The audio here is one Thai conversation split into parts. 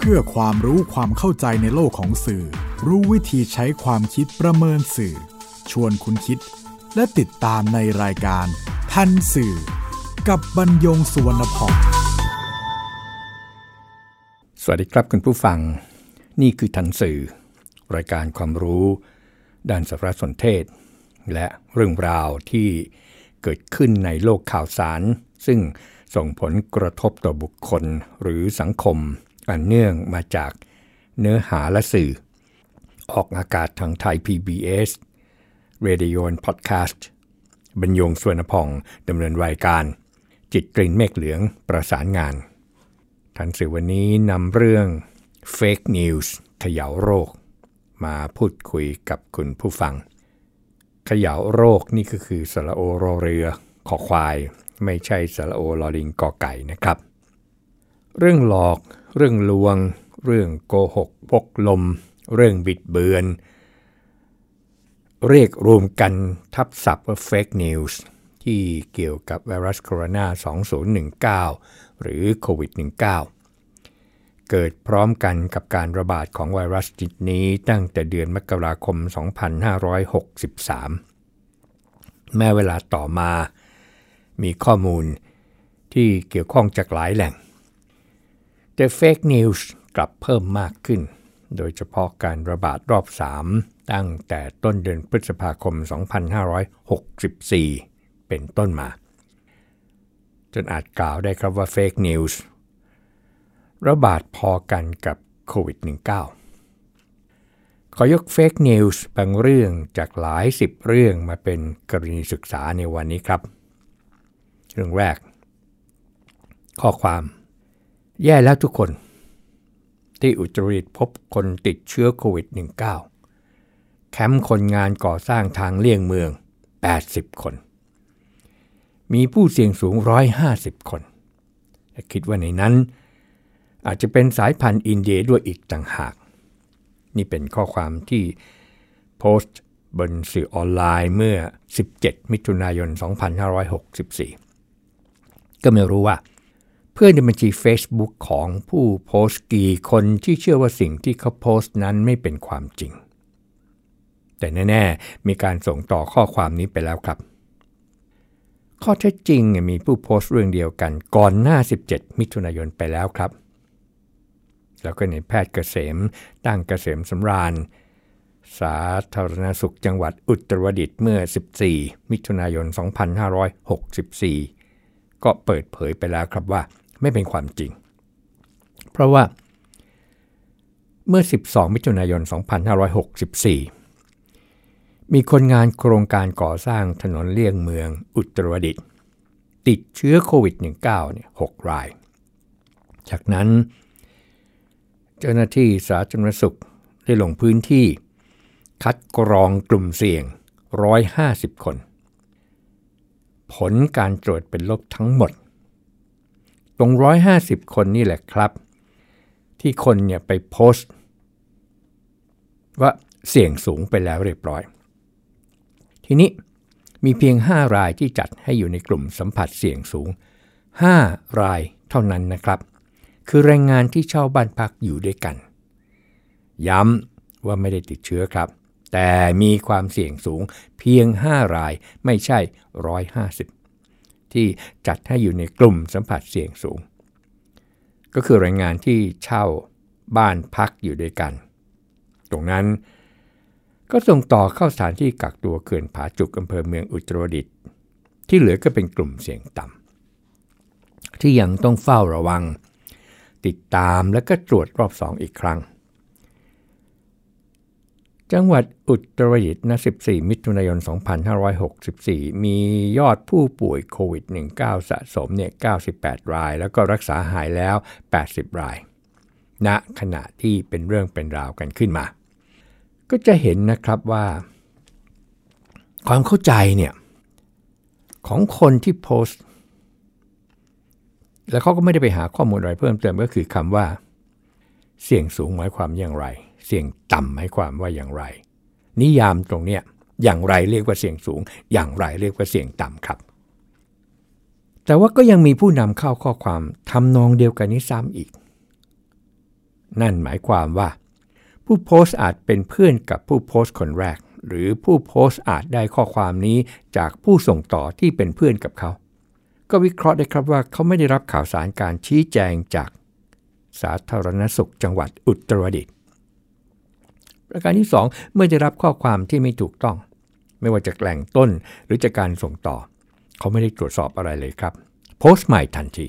เพื่อความรู้ความเข้าใจในโลกของสื่อ รู้วิธีใช้ความคิดประเมินสื่อ ชวนคุณคิด และติดตามในรายการ ทันสื่อ กับบรรยงสุวรรณพองสวัสดีครับคุณผู้ฟัง นี่คือทันสื่อ รายการความรู้ ด้านสารสนเทศ และเรื่องราวที่เกิดขึ้นในโลกข่าวสาร ซึ่งส่งผลกระทบต่อบุคคลหรือสังคม อันเนื่องมาจากเนื้อหาและสื่อ ออกอากาศทางไทย PBS Radio and Podcast บรรยงสวนพองดำเนินรายการ จิตกลิ่นเมฆเหลืองประสานงานทันสื่อวันนี้นำเรื่อง Fake News เขย่าโรค มาพูดคุยกับคุณผู้ฟังเขย่าโรคนี่ก็คือสระโอรอเรือขอควาย ไม่ใช่สระโอลอลิงกอไก่นะครับ เรื่องหลอก เรื่องลวง เรื่องโกหกพกลม เรื่องบิดเบือน เรียกรวมกันทับศัพท์ว่า fake news ที่เกี่ยวกับไวรัสโคโรนา 2019 หรือโควิด -19 เกิดพร้อมกันกับการระบาดของไวรัสจิตนี้ตั้งแต่เดือนมกราคม 2563 แม้เวลาต่อมา มีข้อมูลที่เกี่ยวข้องจากหลายแหล่ง แต่เฟกนิวส์กลับเพิ่มมากขึ้น โดยเฉพาะการระบาดรอบ 3 ตั้งแต่ต้นเดือนพฤษภาคม 2564 เป็นต้นมา จนอาจกล่าวได้ครับว่าเฟกนิวส์ระบาดพอกันกับโควิด -19 ขอยกเฟกนิวส์บางเรื่องจากหลายสิบเรื่องมาเป็นกรณีศึกษาในวันนี้ครับ เรื่องแรก ข้อความ แย่แล้วทุกคนที่อุตรดิตพบคนติดเชื้อโควิด -19 แคมป์คนงานก่อสร้างทางเลี่ยงเมือง 80 คน มีผู้เสี่ยงสูง 150 คนคิดว่าในนั้น อาจจะเป็นสายพันธุ์อินเดียด้วยอีกต่างหาก นี่เป็นข้อความที่โพสต์บนสื่อออนไลน์เมื่อ 17 มิถุนายน 2564 ก็ไม่รู้ว่า พื่อนในบัญชี Facebook ของผู้โพสต์กี่คนที่เชื่อว่าสิ่งที่เขาโพสต์นั้นไม่เป็นความจริง แต่แน่ ๆ มีการส่งต่อข้อความนี้ไปแล้วครับ ข้อเท็จจริงมีผู้โพสต์เรื่องเดียวกันก่อนหน้า 17 มิถุนายนไปแล้วครับ แล้วก็ในแพทย์เกษมตั้งเกษมสำราญ สาธารณสุขจังหวัดอุตรดิตถ์เมื่อ 14 มิถุนายน 2564 ก็เปิดเผยไปแล้วครับว่า ไม่เป็นความจริง เพราะว่าเมื่อ 12 มิถุนายน 2564 มีคนงานโครงการก่อสร้างถนนเลี่ยงเมืองอุตรดิตถ์ติดเชื้อโควิด -19 เนี่ย6ราย จากนั้น เจ้าหน้าที่สาธารณสุขได้ลงพื้นที่ คัดกรองกลุ่มเสี่ยง 150 คน ผลการตรวจเป็นลบทั้งหมด ตรง 150 คนนี่แหละครับ ที่คนเนี่ยไปโพสต์ ว่าเสี่ยงสูงไปแล้วเรียบร้อย ทีนี้มีเพียง 5 รายที่จัดให้อยู่ในกลุ่มสัมผัสเสี่ยงสูง 5 รายเท่านั้นนะครับ คือแรงงานที่เช่าบ้านพักอยู่ด้วยกัน ย้ำว่าไม่ได้ติดเชื้อครับ แต่มีความเสี่ยงสูงเพียง 5 รายไม่ใช่ 150 ที่จัดให้อยู่ในกลุ่มสัมผัสเสี่ยงสูง ก็คือแรงงานที่เช่าบ้านพักอยู่ด้วยกัน ตรงนั้นก็ส่งต่อเข้าสถานที่กักตัวเขื่อนผาจุกอำเภอเมืองอุตรดิตถ์ที่เหลือก็เป็นกลุ่มเสี่ยงต่ำที่ยังต้องเฝ้าระวัง ติดตามและก็ตรวจรอบสองอีกครั้ง จังหวัดอุตรดิตถ์ณ14 มิถุนายน 2564 มียอดผู้ป่วยโควิด -19 สะสมเนี่ย 98 ราย แล้วก็รักษาหายแล้ว 80 รายณขณะที่เป็นเรื่องเป็นราวกันขึ้นมา ก็จะเห็นนะครับว่า ความเข้าใจเนี่ย ของคนที่โพสต์ แล้วเขาก็ไม่ได้ไปหาข้อมูลอะไรเพิ่มเติมก็คือคำว่า เสี่ยงสูงหมายความอย่างไร เสี่ยงต่ำหมายความว่าอย่างไร นิยามตรงเนี้ยอย่างไรเรียกว่าเสี่ยงสูง อย่างไรเรียกว่าเสี่ยงต่ำครับ แต่ว่าก็ยังมีผู้นำเข้าข้อความทำนองเดียวกันนี้ซ้ำอีก นั่นหมายความว่า ผู้โพสต์อาจเป็นเพื่อนกับผู้โพสต์คนแรก หรือผู้โพสต์อาจได้ข้อความนี้จากผู้ส่งต่อที่เป็นเพื่อนกับเขา ก็วิเคราะห์ได้ครับว่าเขาไม่ได้รับข่าวสารการชี้แจงจากสาธารณสุขจังหวัดอุตรดิตถ์ ประการที่ 2 เมื่อได้รับข้อความที่ไม่ถูกต้อง ไม่ว่าจากแหล่งต้นหรือจากการส่งต่อ เขาไม่ได้ตรวจสอบอะไรเลยครับ โพสต์ใหม่ทันที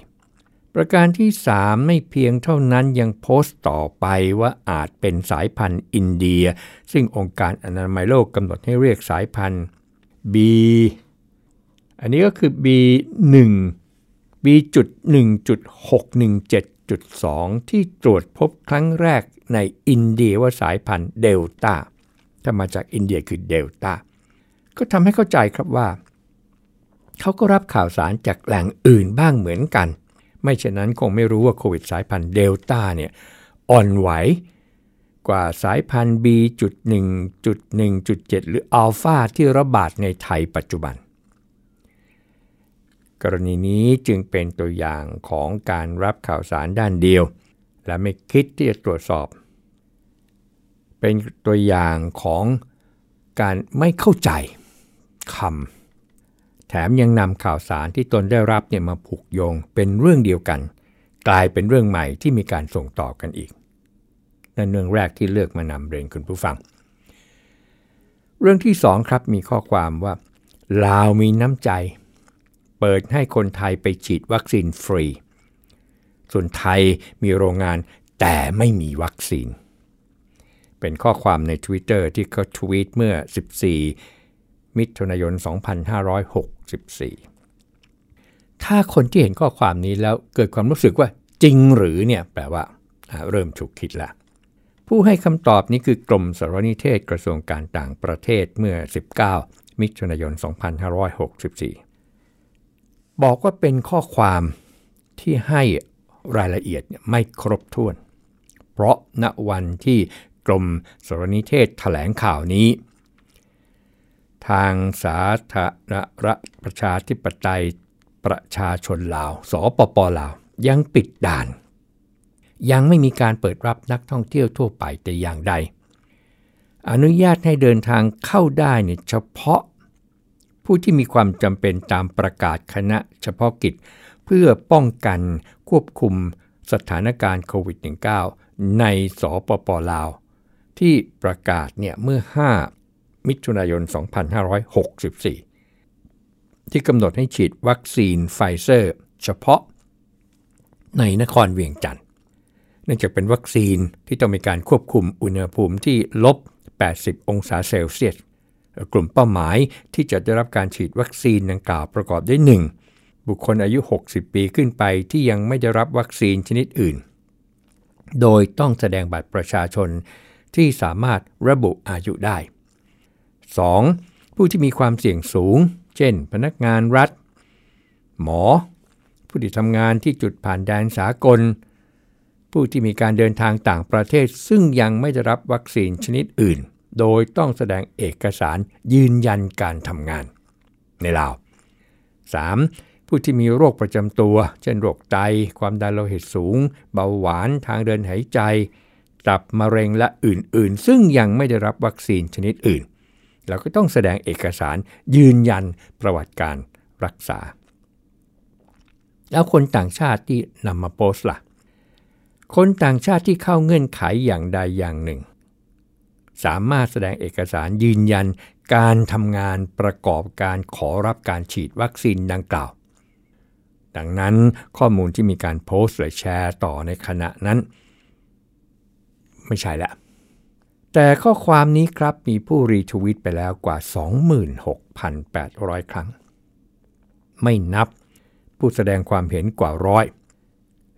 ประการที่ 3 ไม่เพียงเท่านั้นยังโพสต์ต่อไปว่าอาจเป็นสายพันธุ์อินเดีย ซึ่งองค์การอนามัยโลกกำหนดให้เรียกสายพันธุ์ B อันนี้ก็คือ B1 B.1.617.2 ที่ตรวจพบครั้งแรก ในอินเดียว่าสายพันธุ์เดลต้าถ้ามาจากอินเดียคือเดลต้าก็ทำให้เข้าใจครับว่า เขาก็รับข่าวสารจากแหล่งอื่นบ้างเหมือนกัน ไม่เช่นนั้นคงไม่รู้ว่าโควิดสายพันธุ์เดลต้าเนี่ยอ่อนไหวกว่าสายพันธุ์ B.1.1.7 หรืออัลฟาที่ระบาดในไทยปัจจุบัน กรณีนี้จึงเป็นตัวอย่างของการรับข่าวสารด้านเดียว และไม่คิดที่จะตรวจสอบ เป็นตัวอย่างของการไม่เข้าใจคำแถมยังนำข่าวสารที่ตนได้รับเนี่ยมาผูกโยงเป็นเรื่องเดียวกัน กลายเป็นเรื่องใหม่ที่มีการส่งต่อกันอีกนั่นเรื่องแรกที่เลือกมานำเรียนคุณผู้ฟัง เรื่องที่สองครับมีข้อความว่าลาวมีน้ำใจ เปิดให้คนไทยไปฉีดวัคซีนฟรี ส่วนไทยมีโรงงานแต่ไม่มีวัคซีน เป็นข้อความใน Twitter ที่เขาทวีตเมื่อ 14 มิถุนายน 2564 ถ้าคนที่เห็นข้อความนี้แล้วเกิดความรู้สึกว่าจริงหรือเนี่ยแปลว่าเริ่มฉุกคิดล้วผู้ให้คำตอบนี้คือกรมสารนิเทศกระทรวงการต่างประเทศเมื่อ 19 มิถุนายน 2564 บอกว่าเป็นข้อความที่ให้ รายละเอียดไม่ครบถ้วน เพราะณวันที่กรมสารนิเทศแถลงข่าวนี้ ทางสาธารณรัฐประชาธิปไตยประชาชนลาว สปปลาว ยังปิดด่าน ยังไม่มีการเปิดรับนักท่องเที่ยวทั่วไปแต่อย่างใด อนุญาตให้เดินทางเข้าได้เนี่ยเฉพาะ ผู้ที่มีความจำเป็นตามประกาศคณะเฉพาะกิจ เพื่อป้องกัน ควบคุมสถานการณ์โควิด -19 ในสปปลาว ที่ประกาศเนี่ยเมื่อ 5 มิถุนายน 2564 ที่กำหนดให้ฉีดวัคซีนไฟเซอร์ เฉพาะในนครเวียงจันทร์เนื่องจากเป็นวัคซีนที่ต้องมีการควบคุมอุณหภูมิที่ลบ 80 องศาเซลเซียส กลุ่มเป้าหมายที่จะได้รับการฉีดวัคซีนดังกล่าวประกอบด้วย 1. บุคคลอายุ 60 ปีขึ้นไปที่ยังไม่ได้รับวัคซีนชนิดอื่น โดยต้องแสดงบัตรประชาชนที่สามารถระบุอายุได้ 2. ผู้ที่มีความเสี่ยงสูง เช่น พนักงานรัฐ หมอ ผู้ที่ทำงานที่จุดผ่านแดนสากล ผู้ที่มีการเดินทางต่างประเทศ ซึ่งยังไม่ได้รับวัคซีนชนิดอื่น โดยต้องแสดงเอกสารยืนยันการทำงานในลาว 3. ผู้ที่มีโรคประจำตัว เช่นโรคไต ความดันโลหิตสูง เบาหวาน ทางเดินหายใจ ตับมะเร็งและอื่นๆ ซึ่งยังไม่ได้รับวัคซีนชนิดอื่น เราก็ต้องแสดงเอกสารยืนยันประวัติการรักษา แล้วคนต่างชาติที่นำมาโพสละ่ะ คนต่างชาติที่เข้าเงื่อนไขอย่างใดอย่างหนึ่ง สามารถแสดงเอกสารยืนยันการทำงานประกอบการขอรับการฉีดวัคซีนดังกล่าว ดังนั้นข้อมูลที่มีการโพสต์หรือแชร์ต่อในขณะนั้น ไม่ใช่ละ แต่ข้อความนี้ครับมีผู้รีทวิตไปแล้วกว่า 26,800 ครั้ง ไม่นับผู้แสดงความเห็นกว่าร้อย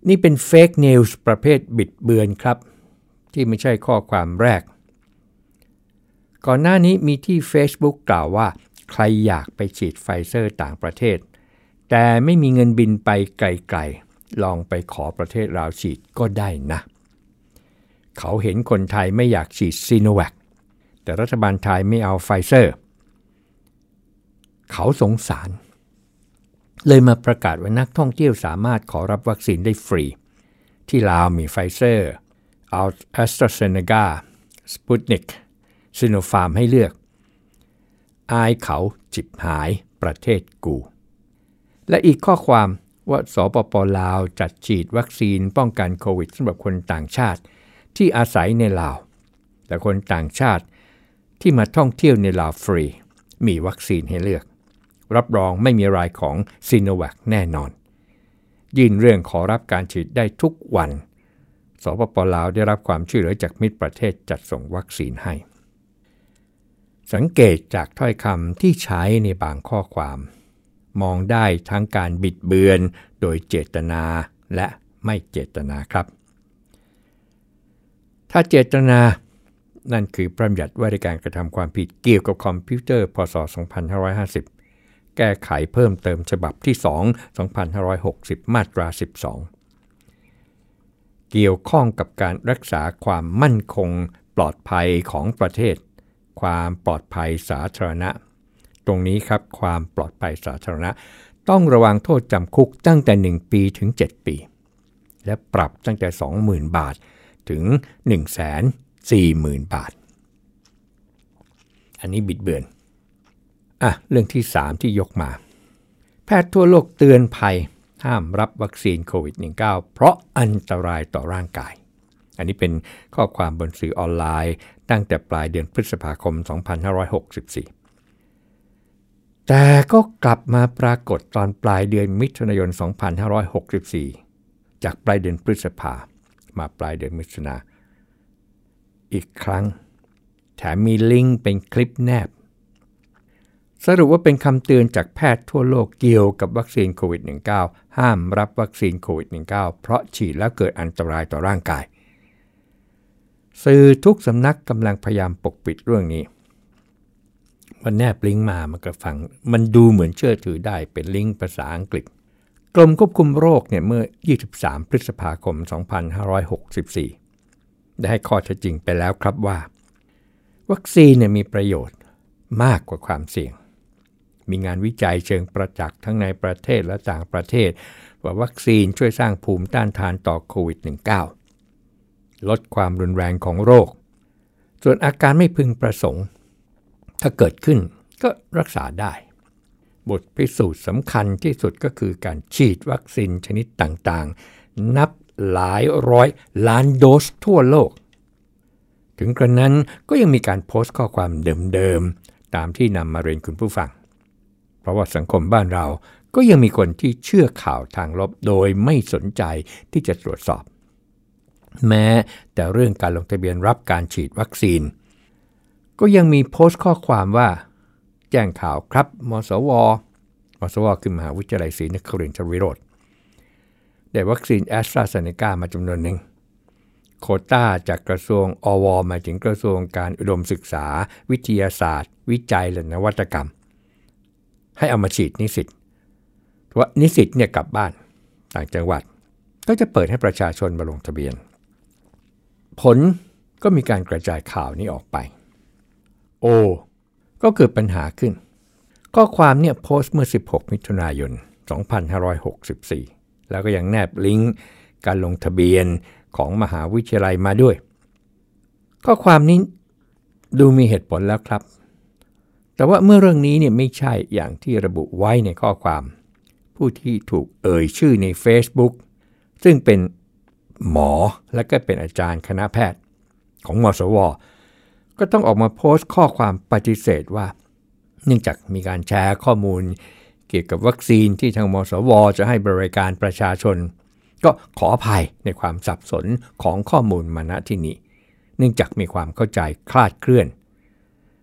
นี่เป็นเฟกนิวส์ประเภทบิดเบือนครับ ที่ไม่ใช่ข้อความแรก ก่อนหน้านี้มีที่ Facebook กล่าวว่า ใครอยากไปฉีดไฟเซอร์ต่างประเทศ แต่ไม่มีเงินบินไปไกลๆ ลองไปขอประเทศเราฉีดก็ได้นะ เขาเห็นคนไทยไม่อยากฉีดซีโนแวคแต่รัฐบาลไทยไม่เอาไฟเซอร์ เขาสงสาร เลยมาประกาศว่านักท่องเที่ยวสามารถขอรับวัคซีนได้ฟรี ที่ลาวมีไฟเซอร์เอาแอสตราเซเนกาสปุตนิกซิโนฟาร์มให้เลือก อายเขาชิบหายประเทศกู และอีกข้อความว่าสปปลาวจัดฉีดวัคซีนป้องกันโควิดสำหรับคนต่างชาติที่อาศัยในลาว แต่คนต่างชาติที่มาท่องเที่ยวในลาวฟรี มีวัคซีนให้เลือก รับรองไม่มีรายของซีโนแวคแน่นอน ยื่นเรื่องขอรับการฉีดได้ทุกวัน สปปลาวได้รับความช่วยเหลือจากมิตรประเทศจัดส่งวัคซีนให้ สังเกตจากถ้อยคำที่ใช้ในบางข้อความ มองได้ทั้งการบิดเบือนโดยเจตนาและไม่เจตนาครับ ถ้าเจตนา นั่นคือประยัติว่าในการกระทำความผิดเกี่ยวกับคอมพิวเตอร์ พศ 2550 แก้ไขเพิ่มเติมฉบับที่ 2 2560 มาตรา 12 เกี่ยวข้องกับการรักษาความมั่นคงปลอดภัยของประเทศ ความปลอดภัยสาธารณะ ตรงนี้ครับความปลอดภัยสาธารณะ ต้องระวังโทษจำคุกตั้งแต่ 1 ปีถึง 7 ปี และปรับตั้งแต่ 20,000 บาทถึง 140,000 บาท อันนี้บิดเบือนอะเรื่องที่ 3 ที่ยกมา แพทย์ทั่วโลกเตือนภัยห้ามรับวัคซีนโควิด -19 เพราะอันตรายต่อร่างกาย อันนี้เป็นข้อความบนสื่อออนไลน์ ตั้งแต่ปลายเดือนพฤษภาคม 2564 แต่ก็กลับมาปรากฏตอนปลายเดือนมิถุนายน 2564 จากปลายเดือนพฤษภา มาปลายเดือนมิถุนาอีกครั้ง แถมมีลิงก์เป็นคลิปแนบ สรุปว่าเป็นคำเตือนจากแพทย์ทั่วโลกเกี่ยวกับวัคซีนโควิด -19 ห้ามรับวัคซีนโควิด -19 เพราะฉีดแล้วเกิดอันตรายต่อร่างกาย สื่อทุกสำนักกำลังพยายามปกปิดเรื่องนี้ มันแนบลิงก์มามันก็ฟัง มันดูเหมือนเชื่อถือได้เป็นลิงก์ภาษาอังกฤษ กรมควบคุมโรคเนี่ยเมื่อ 23 พฤษภาคม 2564 ได้ให้ข้อเท็จจริงไปแล้วครับว่า วัคซีนเนี่ยมีประโยชน์มากกว่าความเสี่ยง มีงานวิจัยเชิงประจักษ์ทั้งในประเทศและต่างประเทศ ว่าวัคซีนช่วยสร้างภูมิต้านทานต่อโควิด -19 ลดความรุนแรงของโรค ส่วนอาการไม่พึงประสงค์ ถ้าเกิดขึ้นก็รักษาได้ บทพิสูจน์สำคัญที่สุดก็คือการฉีดวัคซีนชนิดต่างๆ นับหลายร้อยล้านโดสทั่วโลก ถึงกระนั้นก็ยังมีการโพสต์ข้อความเดิมๆ ตามที่นำมาเรียนคุณผู้ฟัง เพราะว่าสังคมบ้านเราก็ยังมีคนที่เชื่อข่าวทางลบโดยไม่สนใจที่จะตรวจสอบ แม้แต่เรื่องการลงทะเบียนรับการฉีดวัคซีน ก็ยังมีโพสต์ข้อความว่า แจ้งข่าวครับ มสว มสว คือมหาวิทยาลัยศรีนครินทรวิโรธได้วัคซีนแอสตราเซเนกามาจำนวนหนึ่ง โคต้าจากกระทรวงอวมาถึงกระทรวงการอุดมศึกษา วิทยาศาสตร์ วิจัยและนวัตกรรม ให้เอามาฉีดนิสิตว่านิสิตเนี่ยกลับบ้านต่างจังหวัด ก็จะเปิดให้ประชาชนมาลงทะเบียน ผลก็มีการกระจายข่าวนี้ออกไป โอ้ก็เกิดปัญหาขึ้น ข้อความเนี่ยโพสต์เมื่อ 16 มิถุนายน 2564 แล้วก็ยังแนบลิงก์การลงทะเบียนของมหาวิทยาลัยมาด้วย ข้อความนี้ดูมีเหตุผลแล้วครับ แต่ว่าเมื่อเรื่องนี้เนี่ยไม่ใช่อย่างที่ระบุไว้ในข้อความ ผู้ที่ถูกเอ่ยชื่อใน Facebook ซึ่งเป็นหมอและก็เป็นอาจารย์คณะแพทย์ของมสว ก็ต้องออกมาโพสต์ข้อความปฏิเสธว่า เนื่องจากมีการแชร์ข้อมูล เกี่ยวกับวัคซีนที่ทางมสว จะให้บริการประชาชน ก็ขออภัยในความสับสนของข้อมูลมาณที่นี้ เนื่องจากมีความเข้าใจคลาดเคลื่อน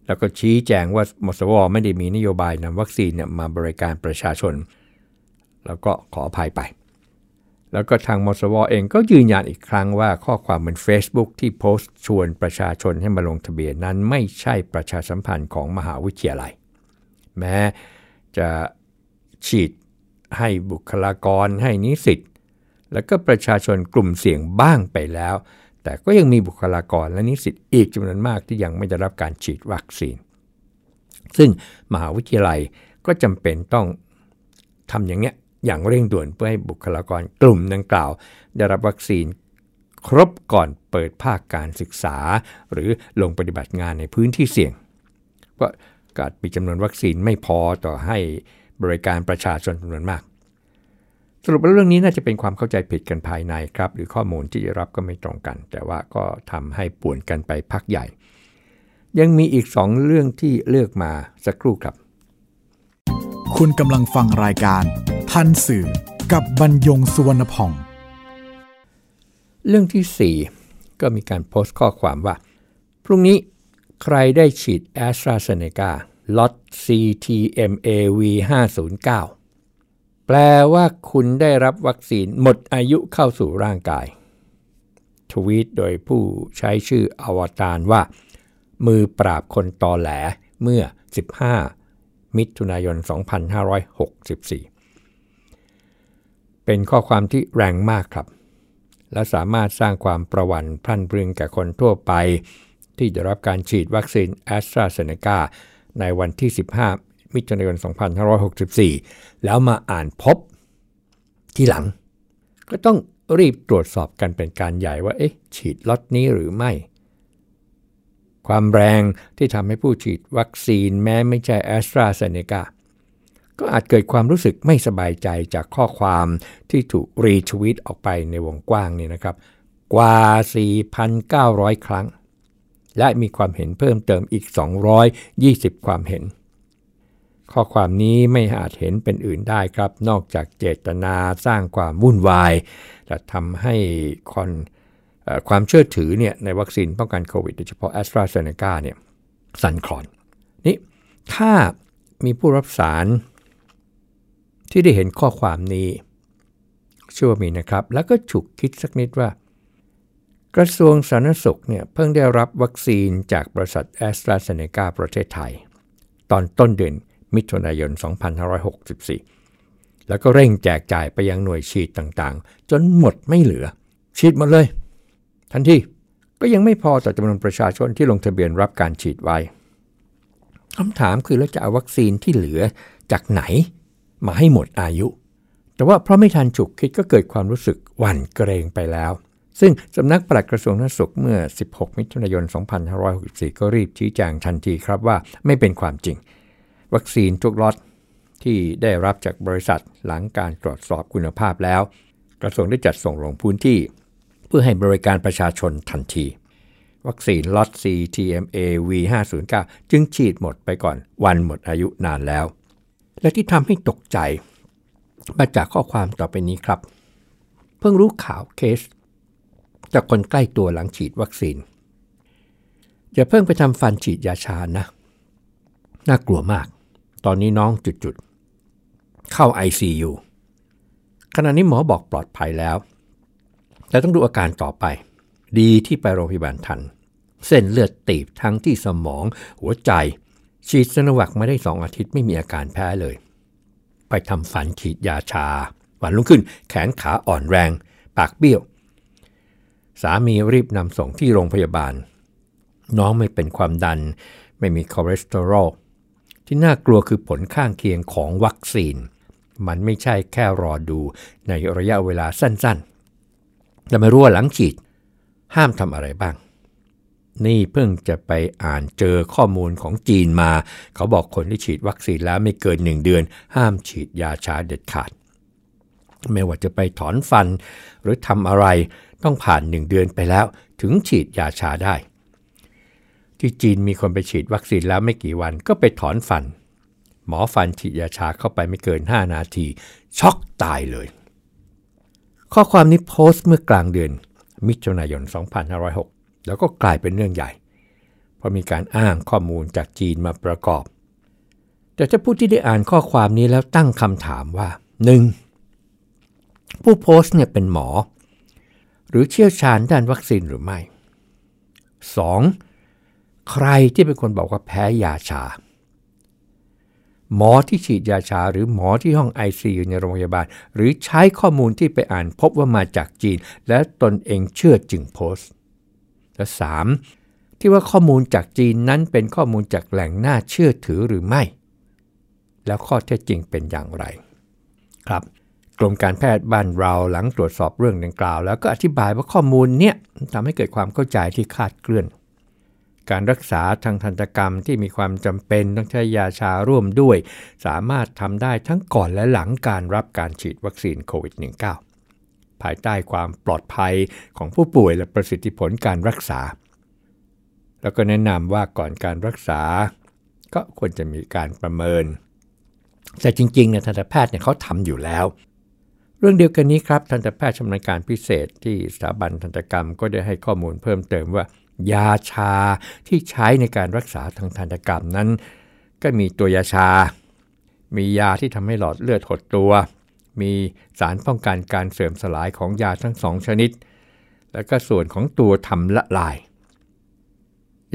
แล้วก็ชี้แจงว่ามสว ไม่ได้มีนโยบายนำวัคซีนมาบริการประชาชน แล้วก็ขออภัยไป แล้วก็ทางมสวเองก็ยืนยันอีกครั้งว่าข้อความบน Facebook ที่โพสต์ชวนประชาชนให้มาลงทะเบียนนั้นไม่ใช่ประชาสัมพันธ์ของมหาวิทยาลัย แม้จะฉีดให้บุคลากรให้นิสิตแล้วก็ประชาชนกลุ่มเสี่ยงบ้างไปแล้ว แต่ก็ยังมีบุคลากรและนิสิตอีกจำนวนมากที่ยังไม่ได้รับการฉีดวัคซีน ซึ่งมหาวิทยาลัยก็จำเป็นต้องทำอย่างเนี้ย อย่างเร่งด่วนเพื่อให้บุคลากรกลุ่มดังกล่าว ได้รับวัคซีนครบก่อนเปิดภาคการศึกษา หรือลงปฏิบัติงานในพื้นที่เสี่ยงก็กาดมีจำนวนวัคซีนไม่พอต่อให้บริการประชาชนจำนวนมาก สรุปว่าเรื่องนี้น่าจะเป็นความเข้าใจผิดกันภายในครับ หรือข้อมูลที่จะรับก็ไม่ตรงกัน แต่ว่าก็ทำให้ป่วนกันไปพักใหญ่ ยังมีอีกสองเรื่องที่เลือกมาสักครู่ครับ คุณกำลังฟังรายการ ทันสื่อกับบรรยงสุวรรณพอง เรื่องที่ 4 ก็มีการโพสต์ข้อความว่า พรุ่งนี้ใครได้ฉีดแอสตราเซเนกาล็อต CTMAV 509แปลว่าคุณได้รับวัคซีนหมดอายุเข้าสู่ร่างกาย ทวีตโดยผู้ใช้ชื่ออวตารว่า มือปราบคนตอแหลเมื่อ 15 มิถุนายน 2564 เป็นข้อความที่แรงมากครับ และสามารถสร้างความประหวั่นพรั่นพรึงแก่คนทั่วไป ที่ได้รับการฉีดวัคซีนแอสตราเซเนกาในวันที่ 15 มิถุนายน 2564 แล้วมาอ่านพบทีหลัง ก็ต้องรีบตรวจสอบกันเป็นการใหญ่ว่า เอ๊ะ ฉีดล็อตนี้หรือไม่ ความแรงที่ทำให้ผู้ฉีดวัคซีนแม้ไม่ใช่แอสตราเซเนกา ก็อาจเกิดความรู้สึกไม่สบายใจจากข้อความที่ถูกรีทวีตออกไปในวงกว้างนี่นะครับ กว่า 4,900 ครั้ง และมีความเห็นเพิ่มเติมอีก 220 ความเห็น ข้อความนี้ไม่อาจเห็นเป็นอื่นได้ครับ นอกจากเจตนาสร้างความวุ่นวาย และทำให้คนความเชื่อถือเนี่ยในวัคซีนป้องกันโควิดโดยเฉพาะแอสตราเซเนกาเนี่ยสั่นคลอนนี่ถ้ามีผู้รับสาร ที่ได้เห็นข้อความนี้เชื่อว่ามีนะครับ แล้วก็ฉุกคิดสักนิดว่า กระทรวงสาธารณสุขเนี่ยเพิ่งได้รับวัคซีนจากบริษัทแอสตราเซเนกาประเทศไทย ตอนต้นเดือนมิถุนายน 2564 แล้วก็เร่งแจกจ่ายไปยังหน่วยฉีดต่างๆ จนหมดไม่เหลือ ฉีดหมดเลย ทันทีก็ยังไม่พอต่อจำนวนประชาชนที่ลงทะเบียนรับการฉีดไว้คำถามคือแล้วจะเอาวัคซีนที่เหลือจากไหน มาให้หมดอายุ แต่ว่าเพราะไม่ทันฉุกคิดก็เกิดความรู้สึกหวั่นเกรงไปแล้ว ซึ่งสำนักปลัดกระทรวงสาธารณสุขเมื่อ 16 มิถุนายน 2564 ก็รีบชี้แจงทันทีครับว่าไม่เป็นความจริง วัคซีนทุกล็อตที่ได้รับจากบริษัทหลังการตรวจสอบคุณภาพแล้ว กระทรวงได้จัดส่งลงพื้นที่ เพื่อให้บริการประชาชนทันที วัคซีนล็อต CTMA V509 จึงฉีดหมดไปก่อนวันหมดอายุนานแล้ว และที่ทำให้ตกใจมาจากข้อความต่อไปนี้ครับ เพิ่งรู้ข่าวเคส จากคนใกล้ตัวหลังฉีดวัคซีน อย่าเพิ่งไปทำฟันฉีดยาชานะ น่ากลัวมาก ตอนนี้น้องจุดๆ เข้า ICU ขณะนี้หมอบอกปลอดภัยแล้ว แต่ต้องดูอาการต่อไป ดีที่ไปโรงพยาบาลทัน เส้นเลือดตีบทั้งที่สมอง หัวใจ ฉีดซโนวัคมาได้สองอาทิตย์ไม่มีอาการแพ้เลย ไปทำฟันฉีดยาชา วันรุ่งขึ้นแขนขาอ่อนแรง ปากเบี้ยว สามีรีบนำส่งที่โรงพยาบาล น้องไม่เป็นความดัน ไม่มีคอเลสเตอรอลที่น่ากลัวคือผลข้างเคียงของวัคซีน มันไม่ใช่แค่รอดูในระยะเวลาสั้นๆแต่ไม่รู้ว่าหลังฉีด ห้ามทำอะไรบ้าง นี่เพิ่งจะไปอ่านเจอข้อมูลของจีนมา เขาบอกคนที่ฉีดวัคซีนแล้วไม่เกินหนึ่งเดือน ห้ามฉีดยาชาเด็ดขาด ไม่ว่าจะไปถอนฟัน หรือทำอะไรต้องผ่านหนึ่งเดือนไปแล้ว ถึงฉีดยาชาได้ ที่จีนมีคนไปฉีดวัคซีนแล้วไม่กี่วันก็ไปถอนฟัน หมอฟันฉีดยาชาเข้าไปไม่เกิน 5 นาที ช็อกตายเลย ข้อความนี้โพสต์เมื่อกลางเดือนมิถุนายน 2506 แล้วก็กลายเป็นเรื่องใหญ่ เพราะมีการอ้างข้อมูลจากจีนมาประกอบ แต่ถ้าผู้ที่ได้อ่านข้อความนี้แล้วตั้งคำถามว่า 1. ผู้โพสต์เนี่ยเป็นหมอ หรือเชี่ยวชาญด้านวัคซีนหรือไม่ 2. ใครที่เป็นคนบอกว่าแพ้ยาชา หมอที่ฉีดยาชา หรือหมอที่ห้อง ICU ในโรงพยาบาล หรือใช้ข้อมูลที่ไปอ่านพบว่ามาจากจีน และตนเองเชื่อจึงโพสต์ และ 3. ที่ว่าข้อมูลจากจีนนั้นเป็นข้อมูลจากแหล่งน่าเชื่อถือหรือไม่ แล้วข้อเท็จจริงเป็นอย่างไร ครับกรมการแพทย์บ้านเราหลังตรวจสอบเรื่องดังกล่าว แล้วก็อธิบายว่าข้อมูลเนี่ยทำให้เกิดความเข้าใจที่คาดเคลื่อน การรักษาทางทันตกรรมที่มีความจำเป็นต้องใช้ยาชาร่วมด้วย สามารถทำได้ทั้งก่อนและหลังการรับการฉีดวัคซีนโควิด -19 ภายใต้ความปลอดภัยของผู้ป่วยและประสิทธิผลการรักษา แล้วก็แนะนำว่าก่อนการรักษา ก็ควรจะมีการประเมิน แต่จริงๆเนี่ยทันตแพทย์เนี่ยเขาทำอยู่แล้ว เรื่องเดียวกันนี้ครับทันตแพทย์ชำนาญการพิเศษที่สถาบันทันตกรรมก็ได้ให้ข้อมูลเพิ่มเติมว่า ยาชาที่ใช้ในการรักษาทางทันตกรรมนั้น ก็มีตัวยาชา มียาที่ทำให้หลอดเลือดหดตัว มีสารป้องกันการเสื่อมสลายของยาทั้งสองชนิด และก็ส่วนของตัวทำละลาย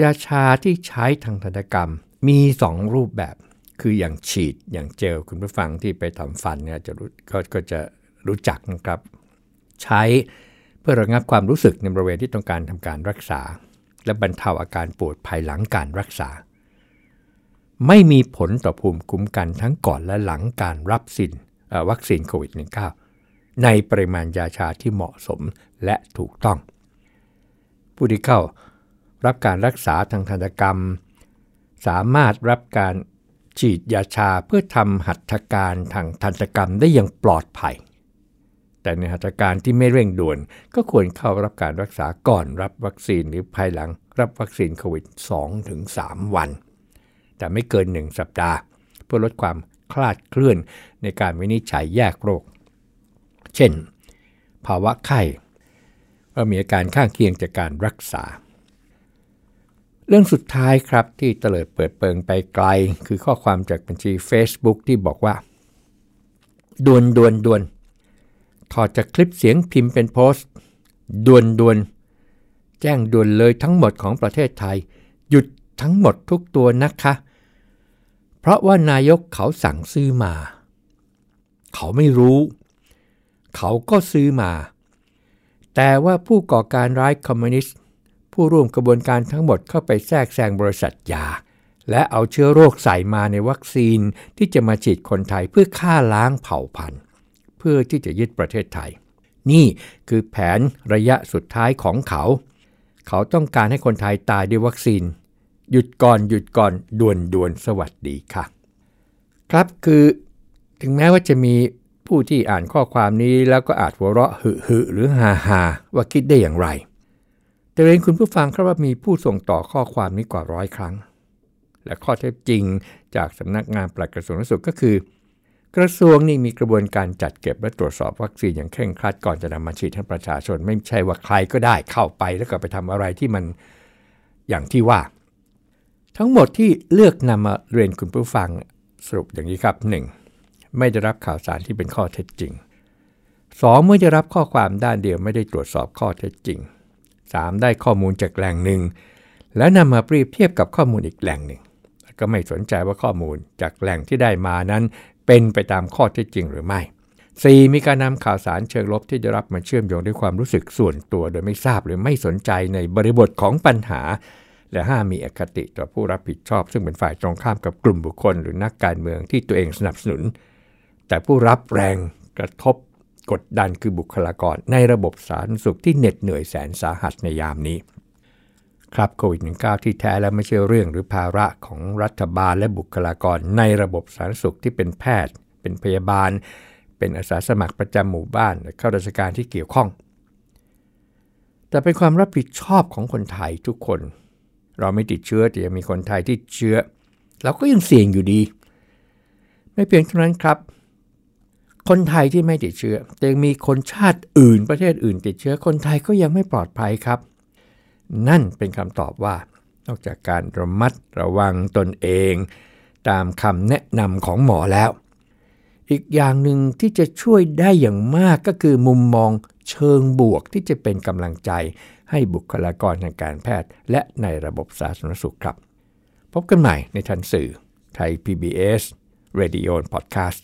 ยาชาที่ใช้ทางทันตกรรมมี 2 รูปแบบ คืออย่างฉีดอย่างเจลคุณผู้ฟังที่ไปทำฟันเนี่ยจะรู้ก็ก็จะรู้จักนะครับ ใช้เพื่อระงับความรู้สึกในบริเวณที่ต้องการทำการรักษา และบรรเทาอาการปวดภายหลังการรักษาไม่มีผลต่อภูมิคุ้มกันทั้งก่อนและหลังการรับสิน วัคซีนโควิด -19 ในปริมาณยาชาที่เหมาะสมและถูกต้อง ผู้ที่เข้ารับการรักษาทางทันตกรรม สามารถรับการฉีดยาชาเพื่อทำหัตถการทางทันตกรรมได้อย่างปลอดภัย แต่ในหัตถการที่ไม่เร่งด่วน ก็ควรเข้ารับการรักษาก่อนรับวัคซีนหรือภายหลังรับวัคซีนโควิด 2-3 วัน แต่ไม่เกิน 1 สัปดาห์ เพื่อลดความคลาดเคลื่อน ในการวินิจฉัยแยกโรค เช่น ภาวะไข้ว่ามีอาการข้างเคียงจากการรักษา เรื่องสุดท้ายครับที่เตลิดเปิดเปิงไปไกล คือข้อความจากบัญชี Facebook ที่บอกว่าดวนดวนดวนถอดจากคลิปเสียงพิมพ์เป็นโพสต์ดวนดวนแจ้งด่วนเลยทั้งหมดของประเทศไทย หยุดทั้งหมดทุกตัวนะคะ เพราะว่านายกเขาสั่งซื้อมา เขาไม่รู้ เขาก็ซื้อมา แต่ว่าผู้ก่อการร้ายคอมมิวนิสต์ ผู้ร่วมกระบวนการทั้งหมดเข้าไปแทรกแซงบริษัทยา และเอาเชื้อโรคใส่มาในวัคซีนที่จะมาฉีดคนไทยเพื่อฆ่าล้างเผ่าพันธุ์ เพื่อที่จะยึดประเทศไทย นี่คือแผนระยะสุดท้ายของเขา เขาต้องการให้คนไทยตายด้วยวัคซีน หยุดก่อนหยุดก่อนด่วนด่วนสวัสดีค่ะ ครับคือ ถึงแม้ว่าจะมีผู้ที่อ่านข้อความนี้แล้วก็อาจหัวเราะหึหึหรือฮาฮาว่าคิดได้อย่างไร แต่เรียนคุณผู้ฟังครับว่ามีผู้ส่งต่อข้อความนี้กว่าร้อยครั้ง และข้อเท็จจริงจากสำนักงานปลัดกระทรวงสาธารณสุขก็คือ กระทรวงนี่มีกระบวนการจัดเก็บและตรวจสอบวัคซีนอย่างเคร่งครัดก่อนจะนำมาฉีดให้ประชาชน ไม่ใช่ว่าใครก็ได้เข้าไปแล้วก็ไปทำอะไรที่มันอย่างที่ว่า ทั้งหมดที่เลือกนำมาเรียนคุณผู้ฟังสรุปอย่างนี้ครับ 1. ไม่ได้รับข่าวสารที่เป็นข้อเท็จจริง 2. เมื่อได้รับข้อความด้านเดียวไม่ได้ตรวจสอบข้อเท็จจริง 3. ได้ข้อมูลจากแหล่งหนึ่ง แล้วนำมาเปรียบเทียบกับข้อมูลอีกแหล่งหนึ่ง ก็ไม่สนใจว่าข้อมูลจากแหล่งที่ได้มานั้น เป็นไปตามข้อเท็จจริงหรือไม่ 4. มีการนำข่าวสารเชิงลบที่ได้รับมาเชื่อมโยงด้วยความรู้สึกส่วนตัวโดยไม่ทราบหรือไม่สนใจในบริบทของปัญหา และ 5 มีอคติต่อผู้รับผิดชอบ ซึ่งเป็นฝ่ายตรงข้ามกับกลุ่มบุคคล หรือนักการเมืองที่ตัวเองสนับสนุน แต่ผู้รับแรงกระทบกดดันคือบุคลากรในระบบสาธารณสุขที่เหน็ดเหนื่อยแสนสาหัสในยามนี้ ครับโควิด -19 ที่แท้แล้วไม่ใช่เรื่องหรือภาระของรัฐบาลและบุคลากรในระบบสาธารณสุขที่เป็นแพทย์ เป็นพยาบาล เป็นอาสาสมัครประจำหมู่บ้านและข้าราชการที่เกี่ยวข้อง แต่เป็นความรับผิดชอบของคนไทยทุกคน เราไม่ติดเชื้อแต่ยังมีคนไทยที่เชื้อเราก็ยังเสี่ยงอยู่ดี ไม่เพียงเท่านั้นครับ คนไทยที่ไม่ติดเชื้อแต่งมีคนชาติอื่นประเทศอื่นติดเชื้อคนไทยก็ยังไม่ปลอดภัยครับ นั่นเป็นคำตอบว่า นอกจากการระมัดระวังตนเอง ตามคำแนะนำของหมอแล้ว อีกอย่างหนึ่งที่จะช่วยได้อย่างมากก็คือมุมมองเชิงบวกที่จะเป็นกำลังใจให้บุคลากรทางการแพทย์ และในระบบสาธารณสุขครับ พบกันใหม่ในทันสื่อไทย PBS Radio Podcast